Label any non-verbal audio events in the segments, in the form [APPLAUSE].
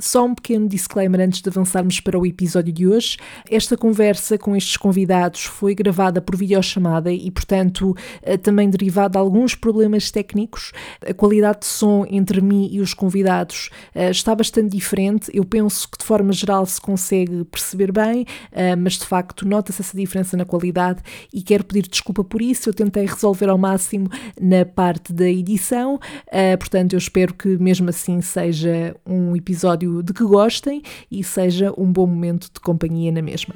Só um pequeno disclaimer antes de avançarmos para o episódio de hoje. Esta conversa com estes convidados foi gravada por videochamada e, portanto, eh, também derivada de alguns problemas técnicos. A qualidade de som entre mim e os convidados eh, está bastante diferente. Eu penso que, de forma geral, se consegue perceber bem, eh, mas de facto nota-se essa diferença na qualidade e quero pedir desculpa por isso. Eu tentei resolver ao máximo na parte da edição, portanto, eu espero que mesmo assim seja um episódio de que gostem e seja um bom momento de companhia na mesma.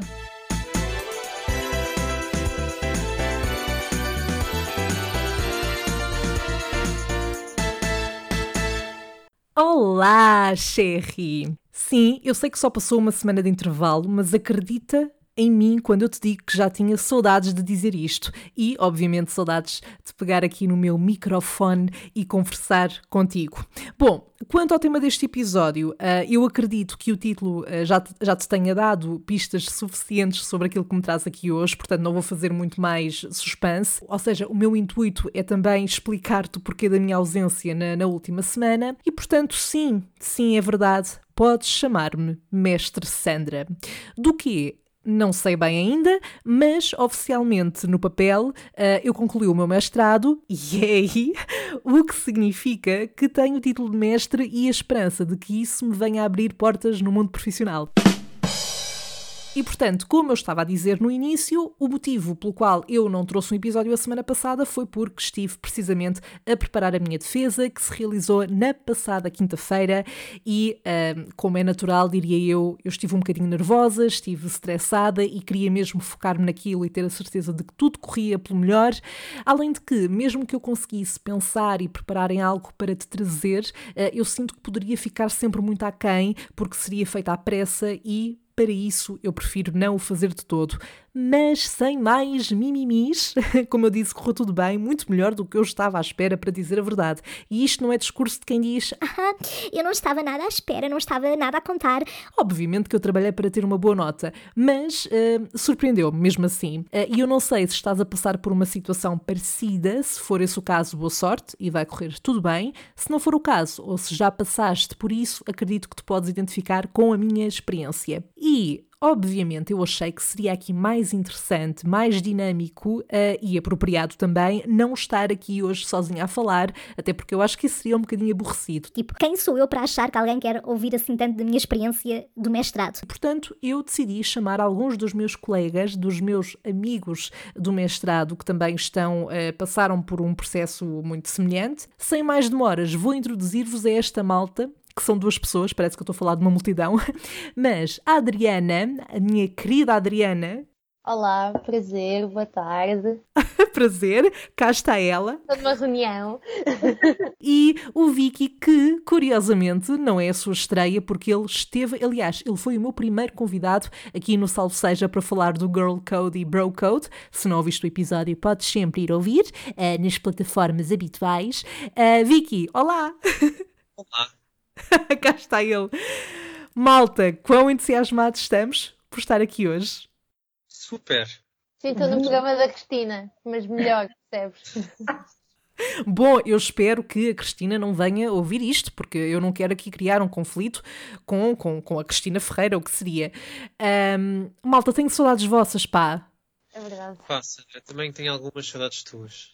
Olá, Sherry! Sim, eu sei que só passou uma semana de intervalo, mas acredita em mim quando eu te digo que já tinha saudades de dizer isto e, obviamente, saudades de pegar aqui no meu microfone e conversar contigo. Bom, quanto ao tema deste episódio, uh, eu acredito que o título uh, já, te, já te tenha dado pistas suficientes sobre aquilo que me traz aqui hoje, portanto, não vou fazer muito mais suspense. Ou seja, o meu intuito é também explicar-te o porquê da minha ausência na, na última semana e, portanto, sim, sim, é verdade. Podes chamar-me Mestre Sandra. Do que não sei bem ainda, mas oficialmente no papel uh, eu concluí o meu mestrado, [LAUGHS] yay! O que significa que tenho o título de mestre e a esperança de que isso me venha a abrir portas no mundo profissional. E portanto, como eu estava a dizer no início, o motivo pelo qual eu não trouxe um episódio a semana passada foi porque estive precisamente a preparar a minha defesa, que se realizou na passada quinta-feira, e uh, como é natural, diria eu, eu estive um bocadinho nervosa, estive estressada e queria mesmo focar-me naquilo e ter a certeza de que tudo corria pelo melhor. Além de que, mesmo que eu conseguisse pensar e preparar em algo para te trazer, uh, eu sinto que poderia ficar sempre muito aquém, porque seria feita à pressa e para isso, eu prefiro não o fazer de todo mas sem mais mimimis. [LAUGHS] Como eu disse, correu tudo bem, muito melhor do que eu estava à espera, para dizer a verdade. E isto não é discurso de quem diz: Ah, eu não estava nada à espera, não estava nada a contar. Obviamente que eu trabalhei para ter uma boa nota, mas uh, surpreendeu-me mesmo assim. Uh, e eu não sei se estás a passar por uma situação parecida, se for esse o caso, boa sorte e vai correr tudo bem. Se não for o caso, ou se já passaste por isso, acredito que te podes identificar com a minha experiência. E Obviamente, eu achei que seria aqui mais interessante, mais dinâmico uh, e apropriado também não estar aqui hoje sozinha a falar, até porque eu acho que isso seria um bocadinho aborrecido. Tipo, quem sou eu para achar que alguém quer ouvir assim tanto da minha experiência do mestrado? Portanto, eu decidi chamar alguns dos meus colegas, dos meus amigos do mestrado, que também estão, uh, passaram por um processo muito semelhante. Sem mais demoras, vou introduzir-vos a esta malta que são duas pessoas, parece que eu estou a falar de uma multidão, [LAUGHS] mas a Adriana, a minha querida Adriana. Olá, prazer, boa tarde. [LAUGHS] prazer, cá está ela. Estou numa reunião. [LAUGHS] e o Vicky, que curiosamente não é a sua estreia, porque ele esteve, aliás, ele foi o meu primeiro convidado aqui no Salve Seja para falar do Girl Code e Bro Code. Se não ouviste o episódio, podes sempre ir ouvir uh, nas plataformas habituais. Uh, Vicky, olá! Olá! [LAUGHS] Cá está ele. Malta, quão entusiasmados estamos por estar aqui hoje? Super. Sim, estou no programa da Cristina, mas melhor, [LAUGHS] percebes? Bom, eu espero que a Cristina não venha ouvir isto, porque eu não quero aqui criar um conflito com, com, com a Cristina Ferreira, o que seria. Um, malta, tenho saudades vossas, pá. É verdade. Pá, Sandra, também tenho algumas saudades tuas.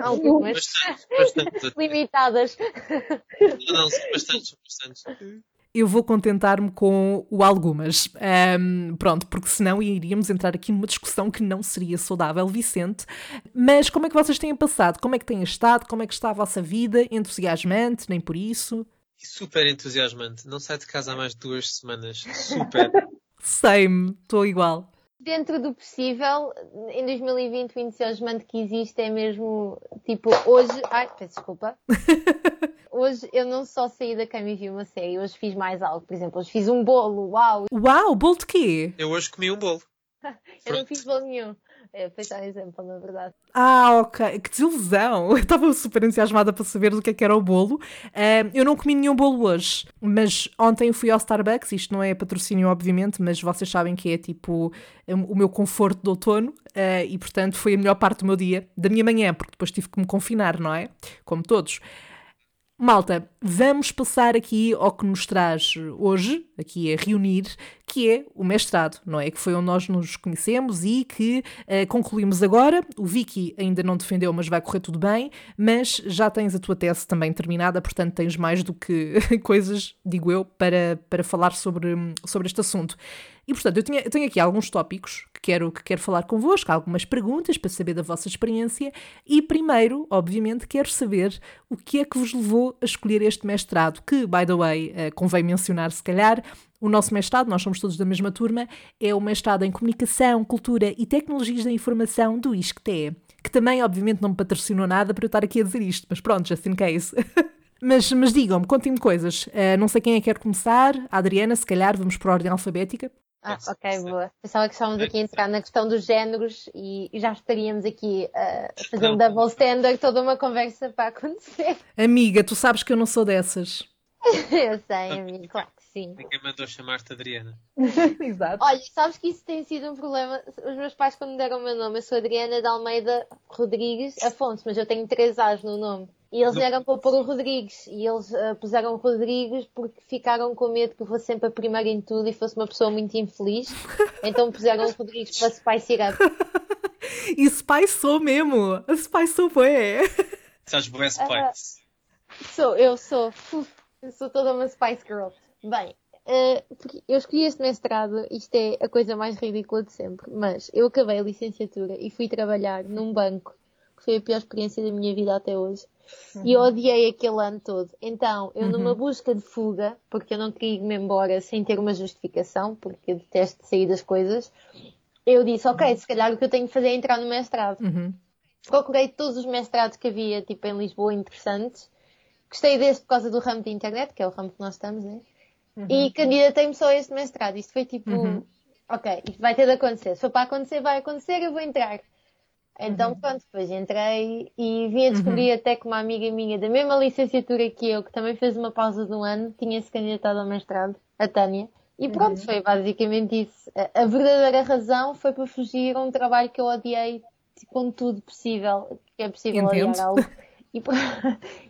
Algumas. [LAUGHS] Bastante, bastante. Limitadas. Não, bastantes, bastantes. Eu vou contentar-me com o algumas. Um, pronto, porque senão iríamos entrar aqui numa discussão que não seria saudável, Vicente. Mas como é que vocês têm passado? Como é que têm estado? Como é que está a vossa vida? Entusiasmante? Nem por isso? Super entusiasmante. Não sai de casa há mais de duas semanas. Super. [LAUGHS] Sei-me, estou igual dentro do possível, em 2020 o entusiasmante que existe é mesmo tipo hoje. Ai, peço desculpa. [LAUGHS] hoje eu não só saí da cama e vi uma série, hoje fiz mais algo. Por exemplo, hoje fiz um bolo, uau! Uau, bolo de quê? Eu hoje comi um bolo. [LAUGHS] eu não fiz bolo nenhum. É, só um exemplo, na verdade. Ah, ok. Que desilusão. [LAUGHS] Eu estava super entusiasmada para saber do que é que era o bolo. Uh, eu não comi nenhum bolo hoje, mas ontem fui ao Starbucks. Isto não é patrocínio, obviamente, mas vocês sabem que é tipo o meu conforto de outono uh, e, portanto, foi a melhor parte do meu dia, da minha manhã, porque depois tive que me confinar, não é? Como todos. Malta, vamos passar aqui ao que nos traz hoje, aqui a reunir, que é o mestrado, não é? Que foi onde nós nos conhecemos e que uh, concluímos agora. O Vicky ainda não defendeu, mas vai correr tudo bem. Mas já tens a tua tese também terminada, portanto tens mais do que [LAUGHS] coisas, digo eu, para, para falar sobre, sobre este assunto. E portanto, eu, tinha, eu tenho aqui alguns tópicos que quero, que quero falar convosco, algumas perguntas para saber da vossa experiência. E primeiro, obviamente, quero saber o que é que vos levou a escolher este mestrado, que, by the way, uh, convém mencionar se calhar, o nosso mestrado, nós somos todos da mesma turma, é o mestrado em Comunicação, Cultura e Tecnologias da Informação do ISCTE, que também, obviamente, não me patrocinou nada para eu estar aqui a dizer isto, mas pronto, just in case. [LAUGHS] mas, mas digam-me, contem-me coisas. Uh, não sei quem é que quer começar. A Adriana, se calhar, vamos por ordem alfabética. Ah, ok, boa. Pensava que estávamos aqui a entrar na questão dos géneros e já estaríamos aqui uh, a fazer um double standard, toda uma conversa para acontecer. [LAUGHS] Amiga, tu sabes que eu não sou dessas. eu sei, amigo, claro que sim. Ninguém mandou chamar-te Adriana. [LAUGHS] Exato. Olha, sabes que isso tem sido um problema. Os meus pais, quando me deram o meu nome, eu sou Adriana de Almeida Rodrigues Afonso, mas eu tenho três A's no nome. E eles eram para pôr o Rodrigues. E eles uh, puseram o Rodrigues porque ficaram com medo que eu fosse sempre a primeira em tudo e fosse uma pessoa muito infeliz. [LAUGHS] então puseram o Rodrigues para Spice Up. [LAUGHS] E Spice sou mesmo. A Spice sou bué. [LAUGHS] Sabes, boé Spice. Uh, sou, eu sou. Eu sou toda uma Spice Girl. Bem, uh, eu escolhi este mestrado, isto é a coisa mais ridícula de sempre, mas eu acabei a licenciatura e fui trabalhar num banco, que foi a pior experiência da minha vida até hoje. Uhum. E eu odiei aquele ano todo. Então, eu numa uhum. busca de fuga, porque eu não queria ir-me embora sem ter uma justificação, porque eu detesto sair das coisas, eu disse, ok, se calhar o que eu tenho que fazer é entrar no mestrado. Uhum. Procurei todos os mestrados que havia, tipo, em Lisboa, interessantes. Gostei deste por causa do ramo de internet, que é o ramo que nós estamos, né? Uhum. E candidatei-me só a este mestrado. Isto foi tipo, uhum. ok, isto vai ter de acontecer. Se for para acontecer, vai acontecer, eu vou entrar. Então, uhum. pronto, depois entrei e vim a descobrir uhum. até que uma amiga minha da mesma licenciatura que eu, que também fez uma pausa de um ano, tinha se candidatado ao mestrado, a Tânia. E pronto, uhum. foi basicamente isso. A, a, verdadeira razão foi para fugir a um trabalho que eu odiei com tudo possível, que é possível Entendo. odiar algo. E,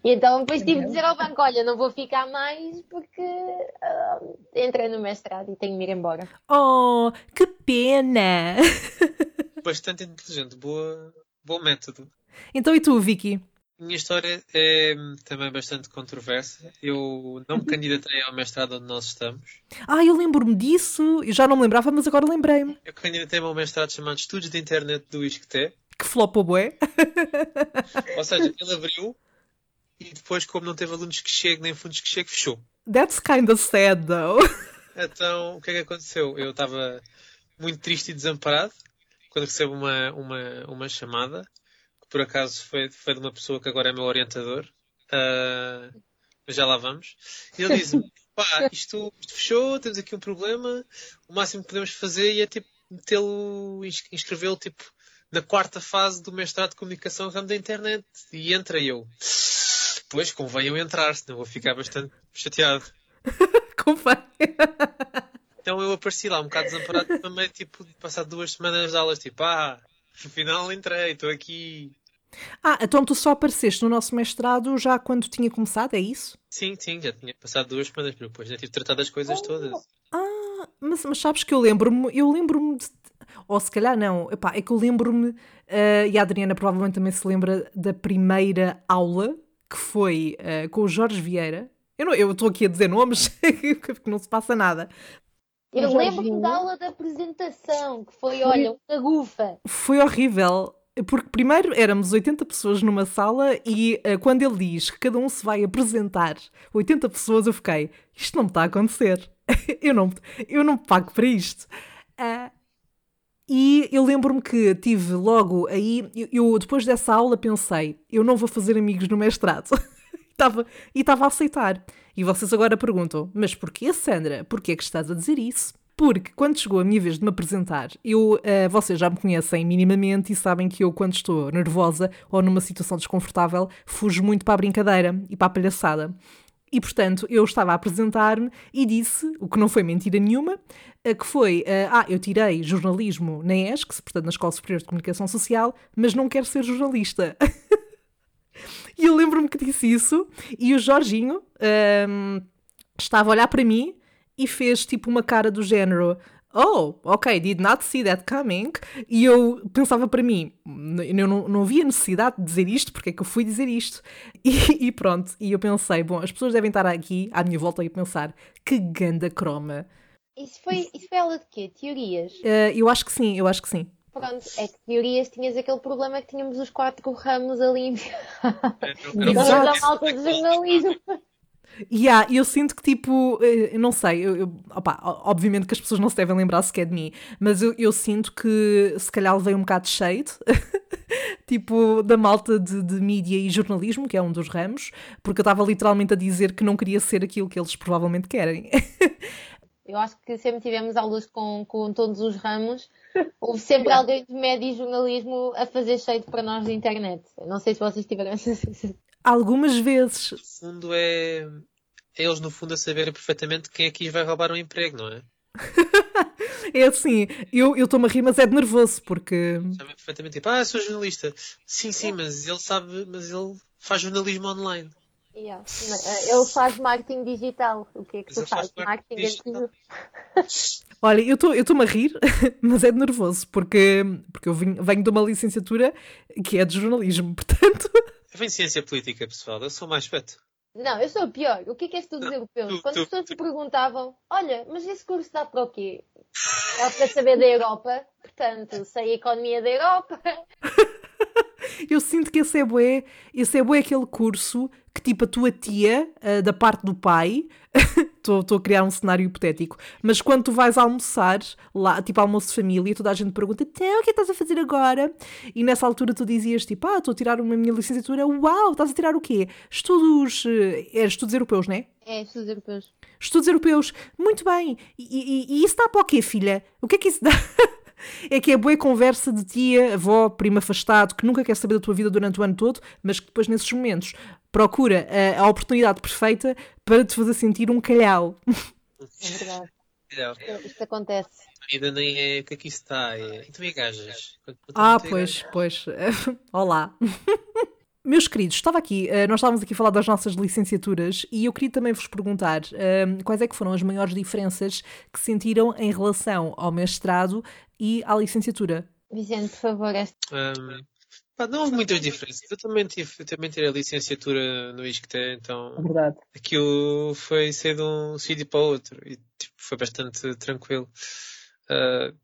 e, então depois tive de dizer ao banco, olha, não vou ficar mais porque uh, entrei no mestrado e tenho de ir embora. Oh, que pena! [LAUGHS] bastante inteligente, boa, bom método. Então e tu, Vicky? Minha história é também bastante controversa. Eu não me candidatei ao mestrado onde nós estamos. Ah, eu lembro-me disso. Eu já não me lembrava, mas agora lembrei-me. Eu candidatei-me ao mestrado chamado Estudos de Internet do ISCTE. Que flopou bué. [LAUGHS] Ou seja, ele abriu e depois, como não teve alunos que cheguem, nem fundos que cheguem, fechou. That's kind of sad, though. [LAUGHS] Então, o que é que aconteceu? Eu estava muito triste e desamparado quando recebo uma, uma, uma chamada, que por acaso foi, foi de uma pessoa que agora é meu orientador, uh, já lá vamos, e ele diz-me, [LAUGHS] pá, isto, isto, fechou, temos aqui um problema, o máximo que podemos fazer é tipo metê-lo, inscrevê-lo tipo na quarta fase do mestrado de comunicação ramo da internet, e entra eu. Pois, convém eu entrar, senão vou ficar bastante chateado. [LAUGHS] convém. Então eu apareci lá um bocado desamparado [LAUGHS] também, tipo, de passar duas semanas de aulas, tipo, ah, afinal entrei, estou aqui. Ah, então tu só apareceste no nosso mestrado já quando tinha começado, é isso? Sim, sim, já tinha passado duas semanas, mas depois já tive tratado as coisas oh. todas. Ah, mas, mas sabes que eu lembro-me, eu lembro-me de... Ou se calhar não, Epá, é que eu lembro-me, uh, e a Adriana provavelmente também se lembra da primeira aula, que foi uh, com o Jorge Vieira, eu estou aqui a dizer nomes [LAUGHS] porque não se passa nada. Eu lembro-me da aula da apresentação, que foi, olha, uma gufa. Foi horrível. Porque primeiro éramos 80 pessoas numa sala e uh, quando ele diz que cada um se vai apresentar 80 pessoas, eu fiquei, isto não me está a acontecer. [LAUGHS] eu, não, eu não pago para isto. Uh, e eu lembro-me que tive logo aí, eu, eu, depois dessa aula pensei, eu não vou fazer amigos no mestrado. [LAUGHS] Tava, e estava a aceitar. E vocês agora perguntam, mas porquê, Sandra? Porquê é que estás a dizer isso? Porque quando chegou a minha vez de me apresentar, eu, uh, vocês já me conhecem minimamente e sabem que eu, quando estou nervosa ou numa situação desconfortável, fujo muito para a brincadeira e para a palhaçada. E, portanto, eu estava a apresentar-me e disse, o que não foi mentira nenhuma, uh, que foi, uh, ah, eu tirei jornalismo na ESC, portanto, na Escola Superior de Comunicação Social, mas não quero ser jornalista. [LAUGHS] E eu lembro-me que disse isso e o Jorginho um, estava a olhar para mim e fez tipo uma cara do género oh, ok, did not see that coming. E eu pensava para mim, eu não, não havia necessidade de dizer isto, porque é que eu fui dizer isto? [LAUGHS] E, e, pronto, e eu pensei, bom, as pessoas devem estar aqui à minha volta e pensar, que ganda croma. Isso foi, isso foi aula de quê? Teorias? Uh, eu acho que sim, eu acho que sim. Pronto, é que teorias tinhas aquele problema que tínhamos os quatro ramos ali. Exato. [LAUGHS] da malta de jornalismo. E yeah, eu sinto que, tipo, eu não sei, eu, eu, opa, obviamente que as pessoas não se devem lembrar sequer de mim, mas eu, eu sinto que se calhar levei um bocado de shade, [LAUGHS] tipo, da malta de, de mídia e jornalismo, que é um dos ramos, porque eu estava literalmente a dizer que não queria ser aquilo que eles provavelmente querem. [LAUGHS] eu acho que sempre tivemos aulas com, com todos os ramos, houve sempre [LAUGHS] alguém de média e jornalismo a fazer shade para nós da internet. não sei se vocês tiveram essa sensação. Algumas vezes. No fundo é, é eles no fundo a saberem perfeitamente quem é que vai roubar um emprego, não é? [LAUGHS] é assim, eu estou-me a rir, mas é de nervoso, porque. Sabem perfeitamente tipo, ah, sou jornalista. Sim, sim, mas ele sabe, mas ele faz jornalismo online. Yeah. Ele faz marketing digital. O que é que mas tu fazes? Marketing digital. [LAUGHS] Olha, eu estou-me a rir, [LAUGHS] mas é de nervoso, porque, porque eu venho, venho de uma licenciatura que é de jornalismo, [LAUGHS] portanto. Eu venho de ciência política, pessoal. Eu sou mais feto. Não, eu sou pior. O que é que és tu dos europeus? Tu, Quando tu, as pessoas te perguntavam, olha, mas esse curso dá para o quê? Dá para saber da Europa, portanto, sei a economia da Europa. eu sinto que esse é bué, esse é bué aquele curso que tipo a tua tia, uh, da parte do pai, [LAUGHS] estou a criar um cenário hipotético, mas quando tu vais almoçar, lá, tipo almoço de família, toda a gente pergunta, então, o que é que estás a fazer agora? E nessa altura tu dizias, tipo, ah, estou a tirar uma minha licenciatura, uau, estás a tirar o quê? Estudos, é, estudos europeus, não é? É, estudos europeus. Estudos europeus, muito bem. E, e, e isso dá para o quê, filha? O que é que isso dá? [LAUGHS] é que é boa conversa de tia, avó, primo afastado, que nunca quer saber da tua vida durante o ano todo, mas que depois nesses momentos procura a, a oportunidade perfeita para te fazer sentir um calhau. É verdade. Isto acontece. Ainda nem é o que aqui está, é. Então é gajas. Ah, pois, pois. [LAUGHS] Olá. [LAUGHS] Meus queridos, estava aqui, uh, nós estávamos aqui a falar das nossas licenciaturas e eu queria também vos perguntar uh, quais é que foram as maiores diferenças que sentiram em relação ao mestrado e à licenciatura. Vicente, por favor. Um, pá, não houve muitas diferenças. Eu também tive, eu também tive a licenciatura no ISCTE, então é Verdade. aquilo foi ser de um sítio para o outro e tipo, foi bastante tranquilo. Uh,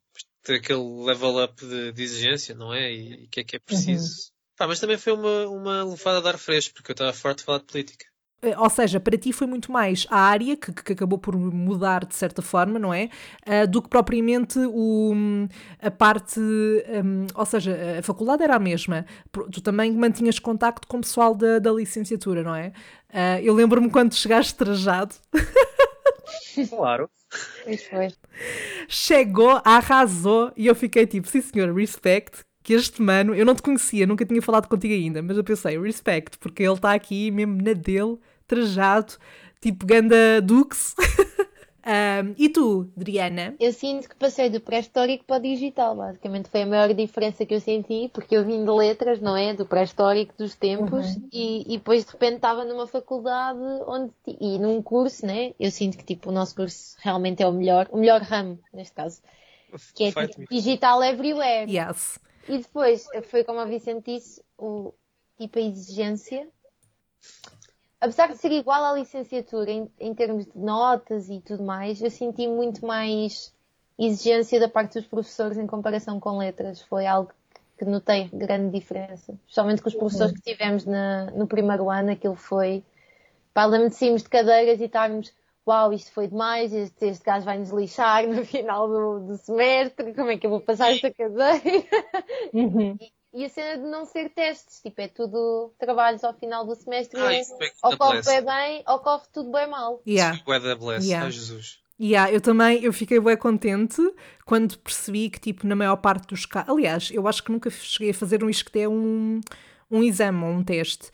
ter aquele level up de, de exigência, não é? E o que é que é preciso. Uhum Pá, mas também foi uma, uma lufada de ar fresco, porque eu estava forte de falar de política. Eh, ou seja, para ti foi muito mais a área que, que acabou por mudar de certa forma, não é? Uh, do que propriamente o, a parte. Um, ou seja, a faculdade era a mesma. Tu também mantinhas contacto com o pessoal da, da licenciatura, não é? Uh, eu lembro-me quando chegaste trajado. [LAUGHS] Claro. Isso foi. Chegou, arrasou e eu fiquei tipo, sim senhor, respect, que este mano, eu não te conhecia, nunca tinha falado contigo ainda, mas eu pensei, respect, porque ele está aqui mesmo na dele, trajado, tipo ganda Dux. [LAUGHS] um, e tu, Adriana? Eu sinto que passei do pré-histórico para o digital, basicamente foi a maior diferença que eu senti, porque eu vim de letras, não é? Do pré-histórico dos tempos, uhum. e, e depois de repente estava numa faculdade onde, e num curso, né? Eu sinto que tipo o nosso curso realmente é o melhor, o melhor ramo, neste caso. Que é tipo, digital everywhere. Yes. E depois, foi como a Vicente disse, o, tipo a exigência. Apesar de ser igual à licenciatura em, em termos de notas e tudo mais, eu senti muito mais exigência da parte dos professores em comparação com letras. Foi algo que notei grande diferença. Especialmente com os professores que tivemos na, no primeiro ano, aquilo foi. Para lembro de cadeiras e estarmos uau, isto foi demais, este, este gajo vai nos lixar no [LAUGHS] final do, do semestre, como é que eu vou passar esta cadeira? Uhum. [LAUGHS] E, e, a cena de não ser testes, tipo, é tudo trabalhos ao final do semestre, ah, é, ou corre bem bem, ou corre tudo bem mal. Yeah. da bless, yeah. Ai, Jesus. Yeah, eu também, eu fiquei bem contente quando percebi que, tipo, na maior parte dos casos, aliás, eu acho que nunca cheguei a fazer um isto que é um, um exame ou um teste,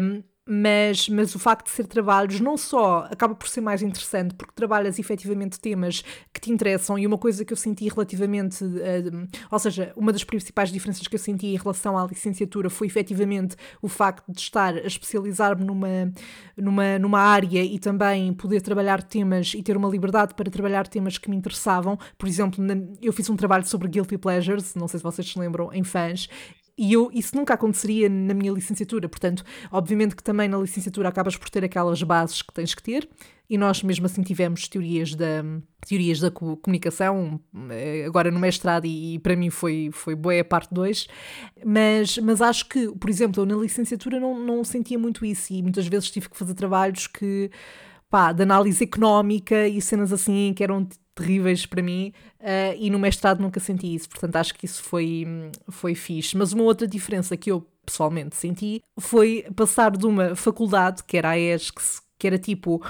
um, mas, mas o facto de ser trabalhos não só acaba por ser mais interessante, porque trabalhas efetivamente temas que te interessam, e uma coisa que eu senti relativamente, uh, ou seja, uma das principais diferenças que eu senti em relação à licenciatura foi efetivamente o facto de estar a especializar-me numa, numa, numa área e também poder trabalhar temas e ter uma liberdade para trabalhar temas que me interessavam. Por exemplo, eu fiz um trabalho sobre Guilty Pleasures, não sei se vocês se lembram, em fãs, e eu, isso nunca aconteceria na minha licenciatura, portanto, obviamente que também na licenciatura acabas por ter aquelas bases que tens que ter, e nós mesmo assim tivemos teorias da, teorias da comunicação, eh, agora no mestrado, e, e para mim foi, foi boa a parte 2, mas, mas acho que, por exemplo, eu na licenciatura não, não sentia muito isso, e muitas vezes tive que fazer trabalhos que pá, de análise económica e cenas assim que eram terríveis para mim uh, e no mestrado nunca senti isso, portanto acho que isso foi, foi fixe. Mas uma outra diferença que eu pessoalmente senti foi passar de uma faculdade, que era a ESC, que era tipo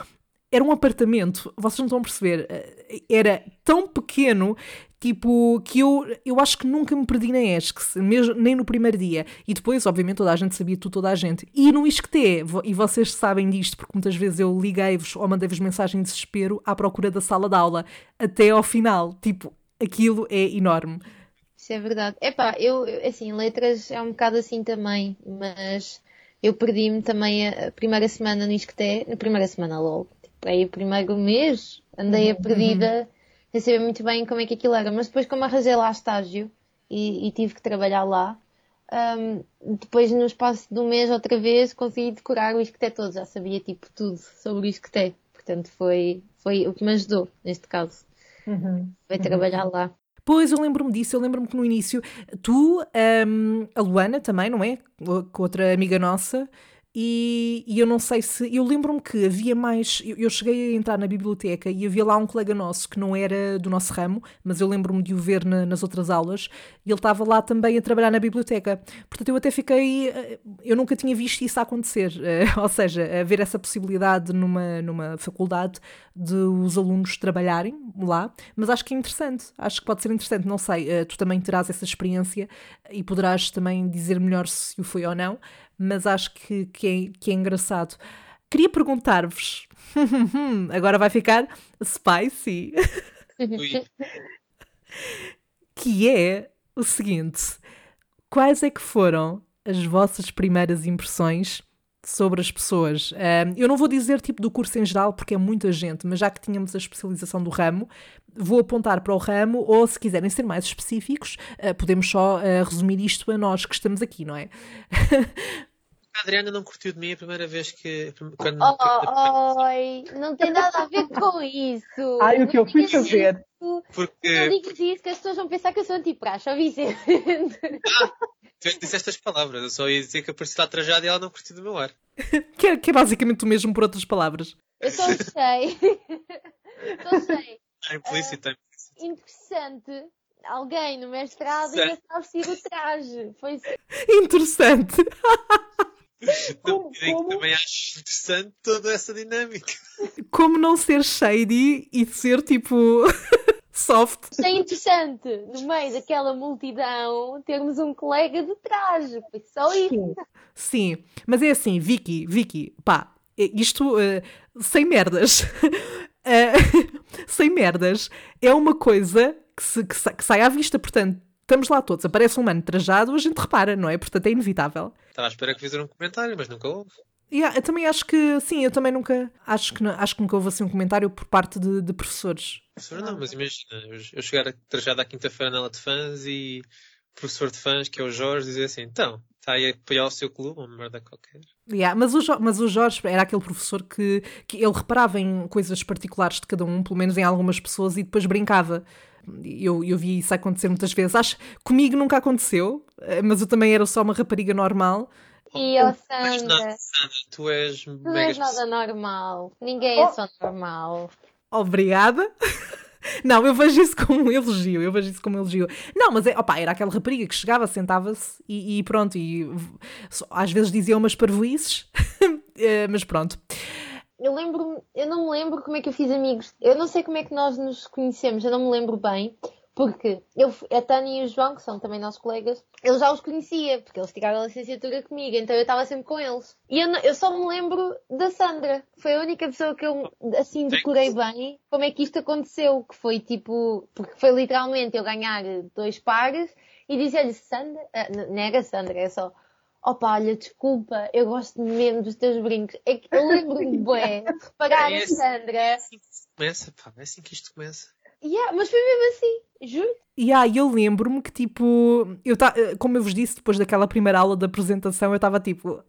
era um apartamento, vocês não estão a perceber, eh, era tão pequeno Tipo, que eu, eu acho que nunca me perdi na ESC, mesmo, nem no primeiro dia. E depois, obviamente, toda a gente sabia tudo, toda a gente. E no ISCTE, e vocês sabem disto, porque muitas vezes eu liguei-vos ou mandei-vos mensagem de desespero à procura da sala de aula, até ao final. Tipo, aquilo é enorme. Isso é verdade. Epá, eu, assim, letras é um bocado assim também, mas eu perdi-me também a primeira semana no ISCTE, na primeira semana logo. Aí o primeiro mês andei a uhum. perdida nem sabia muito bem como é que aquilo era, mas depois como arranjei lá estágio e, e tive que trabalhar lá, um, depois no espaço de um mês outra vez consegui decorar o isqueté todo, já sabia tipo tudo sobre o isqueté, portanto foi, foi o que me ajudou neste caso, uhum. foi trabalhar uhum. lá. Pois, eu lembro-me disso, eu lembro-me que no início, tu, um, a Luana também, não é? Com outra amiga nossa, e, e, eu não sei se. Eu lembro-me que havia mais. Eu, eu, cheguei a entrar na biblioteca e havia lá um colega nosso que não era do nosso ramo, mas eu lembro-me de o ver na, nas outras aulas e ele estava lá também a trabalhar na biblioteca. Portanto, eu até fiquei. Eh, eu nunca tinha visto isso acontecer. Uh, [LAUGHS] ou seja, haver essa possibilidade numa, numa faculdade de os alunos trabalharem lá, mas acho que é interessante. Acho que pode ser interessante. Não sei, tu também terás essa experiência e poderás também dizer melhor se o foi ou não mas acho que, que, é, que é engraçado. Queria perguntar-vos, [LAUGHS] agora vai ficar spicy, [LAUGHS] que é o seguinte: quais é que foram as vossas primeiras impressões sobre as pessoas. Um, eu não vou dizer tipo do curso em geral, porque é muita gente, mas já que tínhamos a especialização do ramo, vou apontar para o ramo, ou se quiserem ser mais específicos, uh, podemos só uh, resumir isto a nós que estamos aqui, não é? A Adriana não curtiu de mim a primeira vez que. Quando, oh, oh, oi, não tem nada a ver com isso. Ai, o que eu fui fazer. Porque... Não digas isso que as pessoas vão pensar que eu sou antipraxe, ó Vicente. Ah, tu é que disseste estas palavras, eu só ia dizer que apareci lá trajada e ela não curtiu do meu ar. [LAUGHS] que, é, que é basicamente o mesmo por outras palavras. Eu só sei. [LAUGHS] só sei. É implícito, é implícito. Interessante. Alguém no mestrado ainda está a vestir o traje. Foi [LAUGHS] Interessante. Como, como? Também acho interessante toda essa dinâmica. Como não ser shady e ser tipo [LAUGHS] soft. É interessante, no meio daquela multidão, termos um colega de traje. Foi só isso. Sim, mas é assim, Vicky, Vicky, pá, isto uh, sem merdas. uh, [LAUGHS] [LAUGHS] sem merdas. É uma coisa que, se, que, que sai à vista, portanto, estamos lá todos, aparece um humano trajado, a gente repara, não é? Portanto, é inevitável. Estava à espera que fizessem um comentário, mas nunca houve. Yeah, eu também acho que, sim, eu também nunca, acho que, acho que nunca houve assim um comentário por parte de, de professores. Professor não, mas imagina, eu, chegar trajado à quinta-feira na aula de fãs e o professor de fãs, que é o Jorge, dizer assim, então, está aí a apoiar o seu clube, uma merda qualquer. Yeah, mas, o, mas o Jorge era aquele professor que, que ele reparava em coisas particulares de cada um, pelo menos em algumas pessoas, e depois brincava. Eu, eu vi isso acontecer muitas vezes. Acho comigo nunca aconteceu, eh, mas eu também era só uma rapariga normal. E oh, Sandra, Sandra, tu és não és nada normal. Ninguém é oh. só normal. Obrigada. [LAUGHS] Não, eu vejo isso como um elogio, eu vejo isso como um elogio. Não, mas é, opa, era aquela rapariga que chegava, sentava-se e, e, pronto, e às vezes dizia umas parvoices, [LAUGHS] eh, mas pronto. Eu lembro, eu não me lembro como é que eu fiz amigos. Eu não sei como é que nós nos conhecemos, eu não me lembro bem, Porque eu, a Tânia e o João, que são também nossos colegas, eu já os conhecia, porque eles tiraram a licenciatura comigo, então eu estava sempre com eles. E eu, eu, só me lembro da Sandra, foi a única pessoa que eu, assim, decorei bem como é que isto aconteceu, que foi tipo, porque foi literalmente eu ganhar dois pares e dizer-lhe, Sandra, ah, não era Sandra, é só, opa, olha, desculpa, eu gosto mesmo dos teus brincos. É que eu lembro-me [LAUGHS] bué de reparar É a assim- Sandra. É assim que isto começa, pá. É assim que isto começa. Yeah, mas foi mesmo assim, juro. E aí eu lembro-me que, tipo, eu ta... como eu vos disse, depois daquela primeira aula da apresentação, eu estava tipo,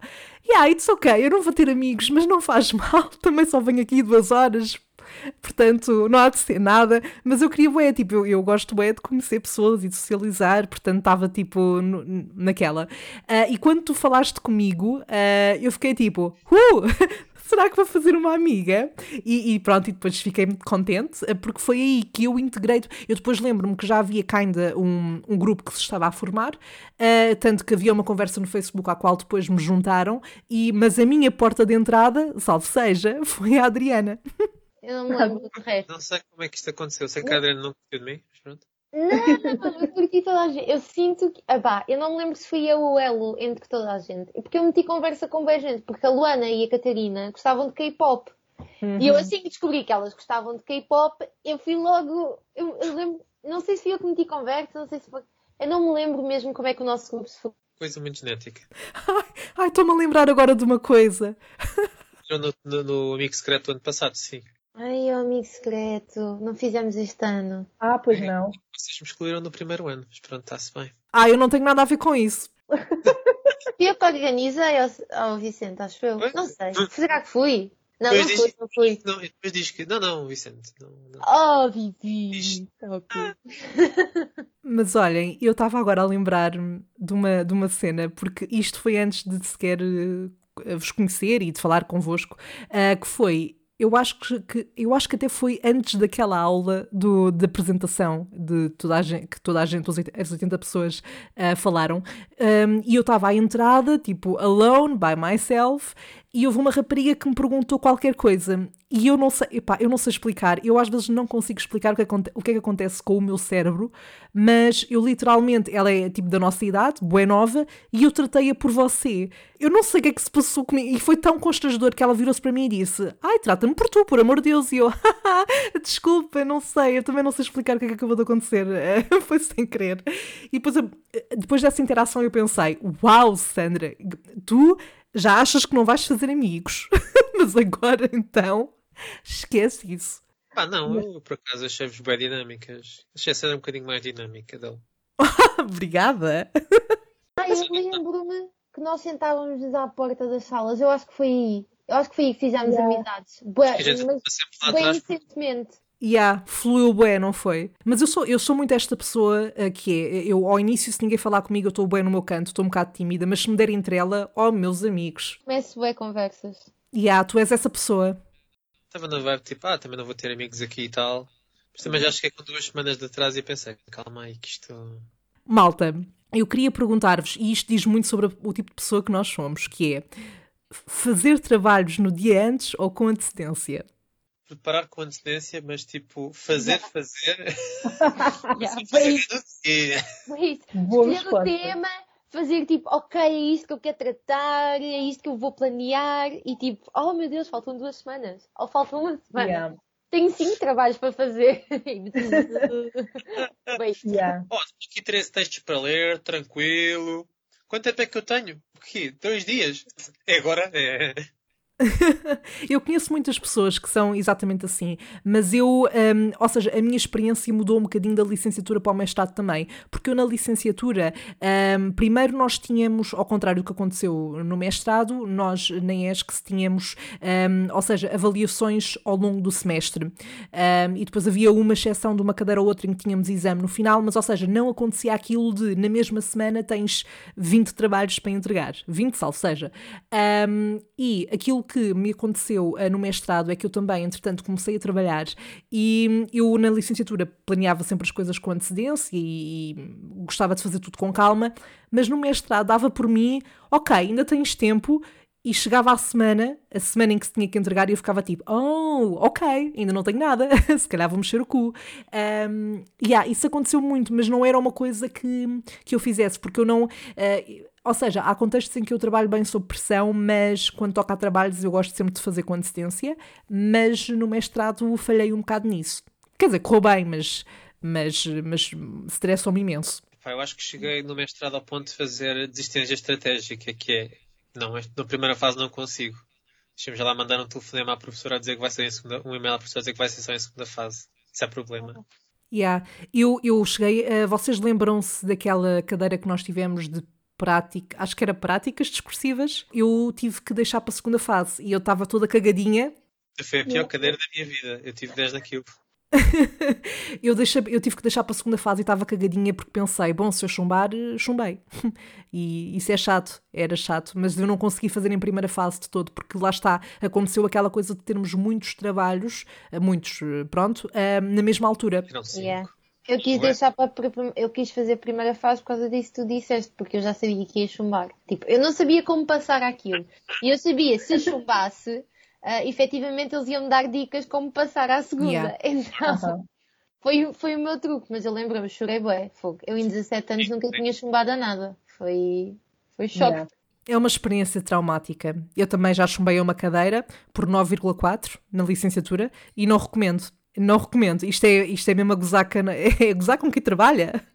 yeah, it's ok, eu não vou ter amigos, mas não faz [LAUGHS] mal, também só venho aqui duas horas, portanto, não há de ser nada. Mas eu queria, bué, tipo, eu, eu gosto, bué, de conhecer pessoas e de socializar, portanto, estava, tipo, naquela. Ah, e quando tu falaste comigo, ah, eu fiquei tipo, uh! [LAUGHS] será que vou fazer uma amiga? E, e pronto, e depois fiquei muito contente, eh, porque foi aí que eu integrei. Eu depois lembro-me que já havia kinda um, um grupo que se estava a formar, eh, tanto que havia uma conversa no Facebook à qual depois me juntaram, e, mas a minha porta de entrada, salve seja, [LAUGHS] foi a Adriana. [LAUGHS] Eu não me lembro do resto. Não sei como é que isto aconteceu. Sei que a Adriana não curtiu de mim, pronto. Não, eu curti toda a gente. Eu sinto que. Ah, pá, eu não me lembro se fui eu o elo entre toda a gente. Porque eu meti conversa com bem gente. Porque a Luana e a Catarina gostavam de K-pop. E eu assim que descobri que elas gostavam de K-pop, eu fui logo. Eu, eu lembro. Não sei se fui eu que meti conversa, não sei se foi. Eu não me lembro mesmo como é que o nosso grupo se foi. Coisa muito genética. Ai, ai, estou-me a lembrar agora de uma coisa. No, no, no Amigo Secreto do ano passado, sim. Ai, o amigo secreto, não fizemos este ano. Ah, pois não. Vocês me excluíram no primeiro ano, mas pronto, está-se bem. Ah, eu não tenho nada a ver com isso. Fui [LAUGHS] eu que organizei ao, ao Vicente, acho eu. Foi? Não sei. Será que fui? Não, Depois não fui, diz- não fui. Não, e depois diz que. Não, não, Vicente. Não, não. Oh, Vivi. Ok. [LAUGHS] Mas olhem, eu estava agora a lembrar-me de uma, de uma cena, porque isto foi antes de sequer eh, vos conhecer e de falar convosco, ah, que foi. Eu acho que, que- eu acho que até foi antes daquela aula do, de apresentação de toda a gente, que toda a gente, os 80 as 80 pessoas ah, falaram. Um, e eu estava à entrada, tipo, alone, by myself, e houve uma rapariga que me perguntou qualquer coisa. E eu não sei, epá, eu não sei explicar. Eu às vezes não consigo explicar o que, o que é que acontece com o meu cérebro, mas eu literalmente, ela é tipo da nossa idade, bué nova, e eu tratei-a por você. Eu não sei o que é que se passou comigo. E foi tão constrangedor que ela virou-se para mim e disse: Ai, trata-me por tu, por amor de Deus. E eu, [LAUGHS] desculpa, não sei, eu também não sei explicar o que é que acabou de acontecer. [LAUGHS] foi sem querer. E depois, eu- depois dessa interação eu pensei: Uau, Sandra, tu já achas que não vais fazer amigos, [LAUGHS] mas agora então esquece isso. Ah, não, eu por acaso achei-vos bem dinâmicas. Achei a cena um bocadinho mais dinâmica dele. [LAUGHS] Obrigada. Ai, eu lembro-me que nós sentávamos à porta das salas. Eu acho que foi aí. Eu acho que foi aí que fizemos Yeah. amizades. Gente mas bem atrás. Recentemente. Yeah, fluiu bué, não foi? Mas eu sou, eu sou muito esta pessoa eh, que é, eu ao início se ninguém falar comigo eu estou bué no meu canto, estou um bocado tímida, mas se me derem trela, oh meus amigos. Começo bué conversas. Yeah, tu és essa pessoa. Estava na vibe tipo, ah, também não vou ter amigos aqui e tal. Mas também já cheguei com duas semanas de atrás e pensei, calma aí que isto. Malta, eu queria perguntar-vos, e isto diz muito sobre o tipo de pessoa que nós somos, que é fazer trabalhos no dia antes ou com antecedência? Preparar com antecedência, mas tipo, fazer, fazer. [LAUGHS] Yeah, fazer e- Escolher o tema, fazer tipo, ok, é isto que eu quero tratar, é isto que eu vou planear. E tipo, oh meu Deus, faltam duas semanas. Ou faltam uma semana. Yeah, Tenho cinco trabalhos para fazer. [LAUGHS] [LAUGHS] Bem, yeah. Tenho aqui três textos para ler, tranquilo. Quanto tempo é que eu tenho? O quê? Dois dias? É agora? É. [LAUGHS] Eu conheço muitas pessoas que são exatamente assim, mas eu, hum, ou seja, a minha experiência mudou um bocadinho da licenciatura para o mestrado também, porque eu na licenciatura, hum, primeiro nós tínhamos, ao contrário do que aconteceu no mestrado, nós na ESC tínhamos, hum, ou seja, avaliações ao longo do semestre, Hum, e depois havia uma exceção de uma cadeira ou outra em que tínhamos exame no final, mas ou seja, não acontecia aquilo de na mesma semana tens 20 trabalhos para entregar, 20 salvo seja. Hum, e aquilo que me aconteceu ah, no mestrado é que eu também, entretanto, comecei a trabalhar e eu na licenciatura planeava sempre as coisas com antecedência e, e gostava de fazer tudo com calma, mas no mestrado dava por mim, ok, ainda tens tempo e chegava à semana, a semana em que se tinha que entregar, e eu ficava tipo, oh, ok, ainda não tenho nada, [LAUGHS] se calhar vou mexer o cu. Um, yeah, isso aconteceu muito, mas não era uma coisa que, que eu fizesse, porque eu não. Uh, ou seja, há contextos em que eu trabalho bem sob pressão, mas quando toca a trabalhos eu gosto sempre de fazer com antecedência, mas no mestrado falhei um bocado nisso. Quer dizer, correu bem, mas, mas, mas estressou-me imenso. Eu acho que cheguei no mestrado ao ponto de fazer desistência estratégica, que é não, na primeira fase não consigo. Deixa-me já lá mandar um telefonema à professora a dizer que vai ser em segunda, um e-mail à professora a dizer que vai ser só em segunda fase. Isso é problema. Yeah. Eu, eu cheguei, uh, vocês lembram-se daquela cadeira que nós tivemos de prática, acho que era práticas discursivas, eu tive que deixar para a segunda fase e eu estava toda cagadinha. Foi a pior cadeira da minha vida, eu tive 10 naquilo. [LAUGHS] eu, deixei, eu tive que deixar para a segunda fase e estava cagadinha porque pensei, bom, se eu chumbar, chumbei. [LAUGHS] e isso é chato, era chato, mas eu não consegui fazer em primeira fase de todo, porque lá está, aconteceu aquela coisa de termos muitos trabalhos, eh, muitos, eh, pronto, eh, na mesma altura. Yeah. Eu quis deixar para eu quis fazer a primeira fase por causa disso que tu disseste, porque eu já sabia que ia chumbar. Tipo, eu não sabia como passar aquilo. E eu sabia, se chumbasse, uh, [LAUGHS] efetivamente eles iam me dar dicas como passar à segunda. Yeah. [LAUGHS] Então, foi, foi o meu truque, mas eu lembro-me, chorei bué, fogo. Eu em 17 anos nunca tinha chumbado a nada. Foi, foi choque. Yeah. É uma experiência traumática. Eu também já chumbei a uma cadeira por 9,4 na licenciatura e não recomendo. Não recomendo. Isto é, isto é mesmo a gozar, cana... [LAUGHS] é gozar com quem trabalha.